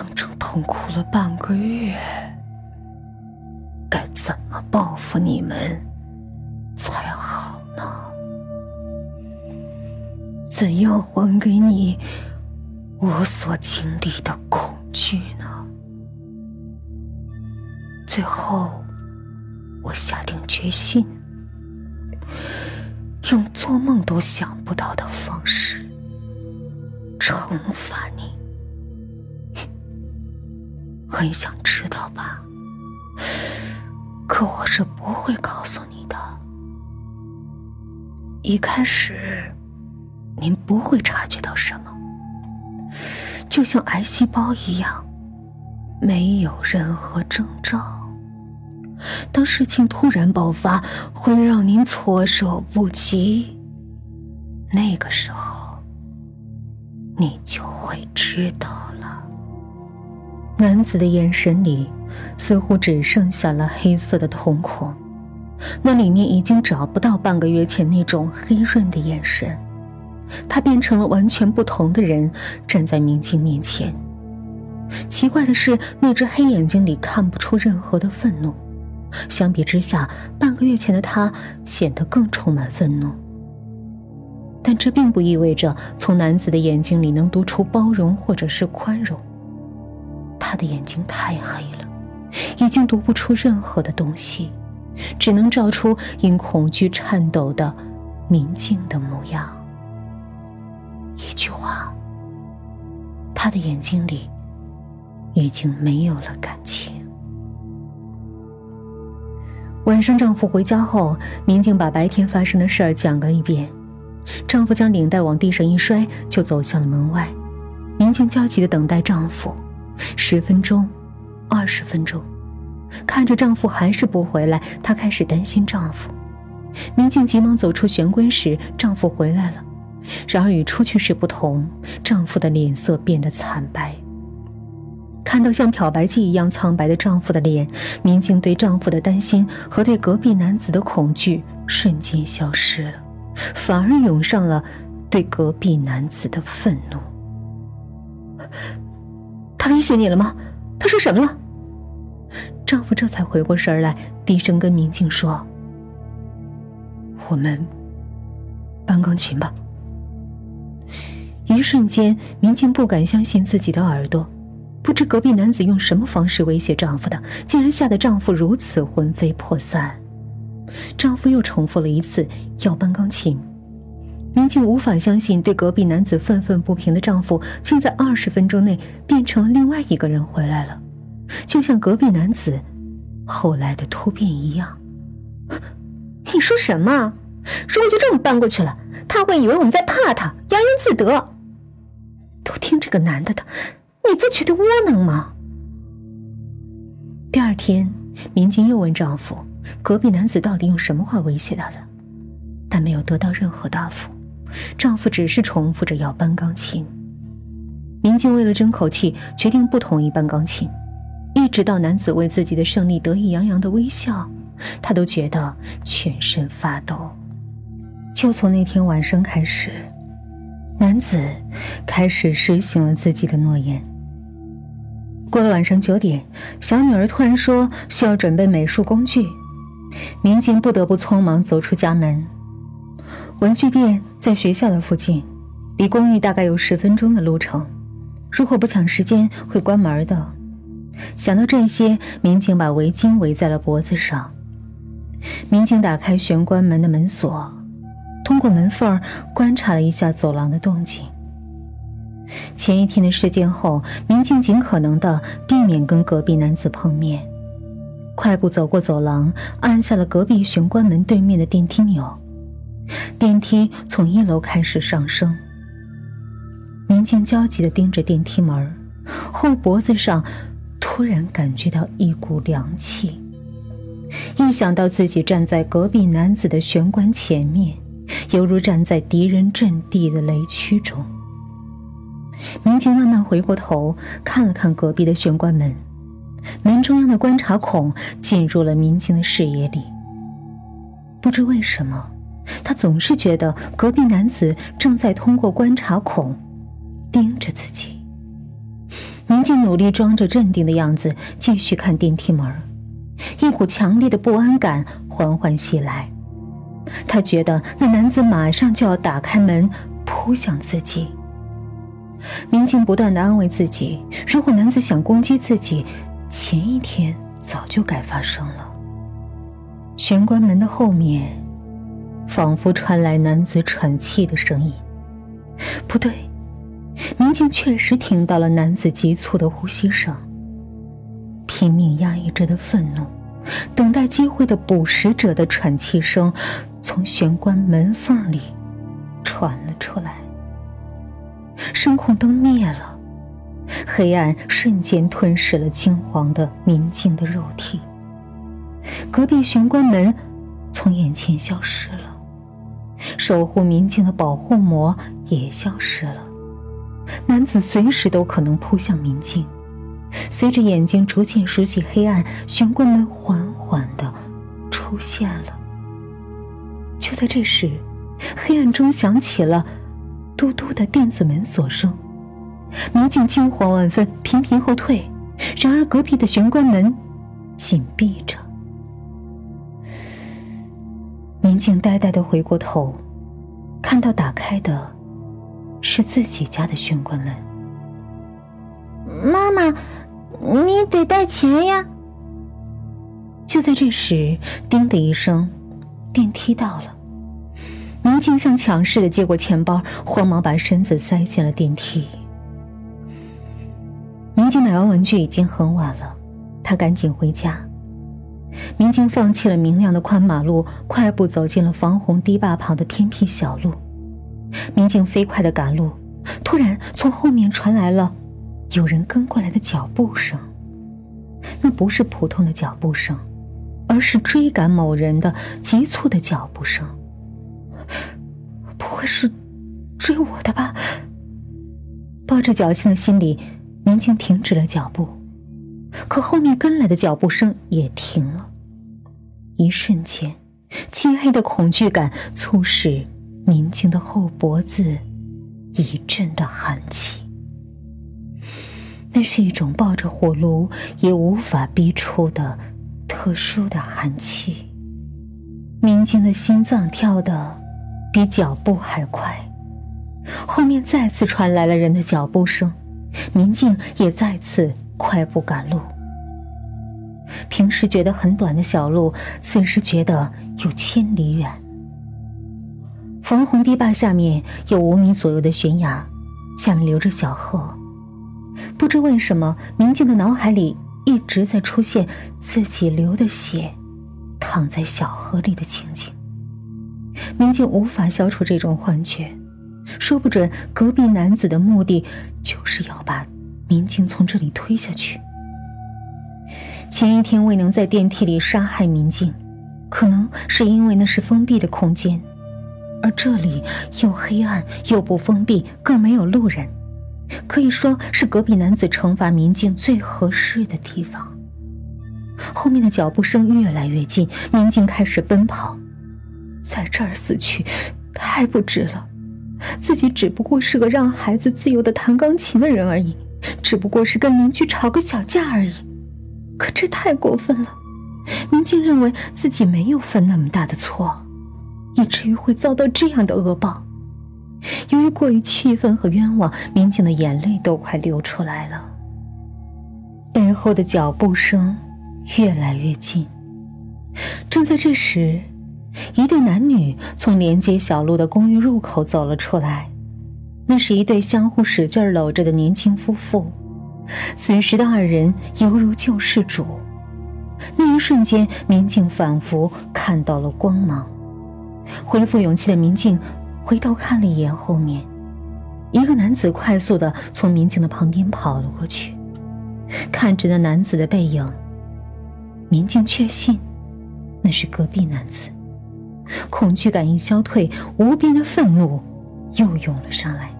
整整痛苦了半个月，该怎么报复你们才好呢？怎样还给你我所经历的恐惧呢？最后，我下定决心，用做梦都想不到的方式惩罚你。很想知道吧？可我是不会告诉你的。一开始，您不会察觉到什么，就像癌细胞一样，没有任何征兆。当事情突然爆发，会让您措手不及。那个时候，你就会知道。男子的眼神里，似乎只剩下了黑色的瞳孔，那里面已经找不到半个月前那种黑润的眼神。他变成了完全不同的人，站在明镜面前。奇怪的是，那只黑眼睛里看不出任何的愤怒。相比之下，半个月前的他显得更充满愤怒。但这并不意味着从男子的眼睛里能读出包容或者是宽容。的眼睛太黑了，已经读不出任何的东西，只能照出因恐惧颤抖的明镜的模样。一句话，他的眼睛里已经没有了感情。晚上，丈夫回家后，民警把白天发生的事儿讲了一遍。丈夫将领带往地上一摔，就走向了门外。民警焦急的等待丈夫。十分钟，二十分钟，看着丈夫还是不回来，她开始担心丈夫。民警急忙走出玄关时，丈夫回来了。然而与出去时不同，丈夫的脸色变得惨白。看到像漂白剂一样苍白的丈夫的脸，民警对丈夫的担心和对隔壁男子的恐惧瞬间消失了，反而涌上了对隔壁男子的愤怒。他威胁你了吗？他说什么了？丈夫这才回过神来，低声跟民警说：“我们搬钢琴吧。”一瞬间，民警不敢相信自己的耳朵，不知隔壁男子用什么方式威胁丈夫的，竟然吓得丈夫如此魂飞魄散。丈夫又重复了一次要搬钢琴。民警无法相信，对隔壁男子愤愤不平的丈夫，竟在二十分钟内变成了另外一个人回来了，就像隔壁男子后来的突变一样。你说什么？如果就这么搬过去了，他会以为我们在怕他，洋洋自得。都听这个男的的，你不觉得窝囊吗？第二天，民警又问丈夫，隔壁男子到底用什么话威胁他的，但没有得到任何答复。丈夫只是重复着要搬钢琴。民警为了争口气，决定不同意搬钢琴。一直到男子为自己的胜利得意洋洋的微笑，她都觉得全身发抖。就从那天晚上开始，男子开始实行了自己的诺言。过了晚上九点，小女儿突然说需要准备美术工具，民警不得不匆忙走出家门。文具店在学校的附近，离公寓大概有十分钟的路程。如果不抢时间，会关门的。想到这些，民警把围巾围在了脖子上。民警打开玄关门的门锁，通过门缝观察了一下走廊的动静。前一天的事件后，民警尽可能的避免跟隔壁男子碰面，快步走过走廊，按下了隔壁玄关门对面的电梯钮。电梯从一楼开始上升，民警焦急地盯着电梯门，后脖子上突然感觉到一股凉气。一想到自己站在隔壁男子的玄关前面，犹如站在敌人阵地的雷区中，民警慢慢回过头看了看隔壁的玄关门，门中央的观察孔进入了民警的视野里。不知为什么。他总是觉得隔壁男子正在通过观察孔盯着自己。宁静努力装着镇定的样子，继续看电梯门。一股强烈的不安感缓缓袭来，他觉得那男子马上就要打开门扑向自己。民警不断的安慰自己：如果男子想攻击自己，前一天早就该发生了。玄关门的后面，仿佛传来男子喘气的声音。不对，民警确实听到了男子急促的呼吸声。拼命压抑着的愤怒，等待机会的捕食者的喘气声，从玄关门缝里传了出来。声控灯灭了，黑暗瞬间吞噬了金黄的民警的肉体。隔壁玄关门从眼前消失了，守护民警的保护膜也消失了。男子随时都可能扑向民警。随着眼睛逐渐熟悉黑暗，玄关门缓缓的出现了。就在这时，黑暗中响起了嘟嘟的电子门锁声，民警惊慌万分，频频后退。然而隔壁的玄关门紧闭着。民警呆呆的回过头，看到打开的是自己家的玄关门。妈妈。你得带钱呀！就在这时，叮的一声，电梯到了。宁静像抢似的接过钱包，慌忙把身子塞进了电梯。宁静买完玩具已经很晚了，她赶紧回家。民警放弃了明亮的宽马路，快步走进了防洪堤坝旁的偏僻小路。民警飞快的赶路，突然从后面传来了。有人跟过来的脚步声，那不是普通的脚步声，而是追赶某人的急促的脚步声。不会是追我的吧？抱着侥幸的心理，民警停止了脚步，可后面跟来的脚步声也停了。一瞬间，漆黑的恐惧感促使民警的后脖子一阵的寒气。那是一种抱着火炉也无法逼出的特殊的寒气。民警的心脏跳得比脚步还快，后面再次传来了人的脚步声，民警也再次快步赶路。平时觉得很短的小路，此时觉得有千里远。防洪堤坝下面有五米左右的悬崖，下面流着小河。不知为什么，明镜的脑海里一直在出现自己流的血，躺在小河里的情景。明镜无法消除这种幻觉，说不准隔壁男子的目的就是要把明镜从这里推下去。前一天未能在电梯里杀害明镜，可能是因为那是封闭的空间，而这里又黑暗又不封闭，更没有路人。可以说是隔壁男子惩罚民警最合适的地方。后面的脚步声越来越近，民警开始奔跑，在这儿死去太不值了。自己只不过是个让孩子自由的弹钢琴的人而已，只不过是跟邻居吵个小架而已。可这太过分了，民警认为自己没有犯那么大的错，以至于会遭到这样的恶报。由于过于气愤和冤枉，民警的眼泪都快流出来了。背后的脚步声越来越近。正在这时，一对男女从连接小路的公寓入口走了出来。那是一对相互使劲搂着的年轻夫妇。此时的二人犹如救世主。那一瞬间，民警仿佛看到了光芒。恢复勇气的民警。回头看了一眼后面，一个男子快速的从民警的旁边跑了过去，看着那男子的背影，民警确信那是隔壁男子，恐惧感一消退，无边的愤怒又涌了上来。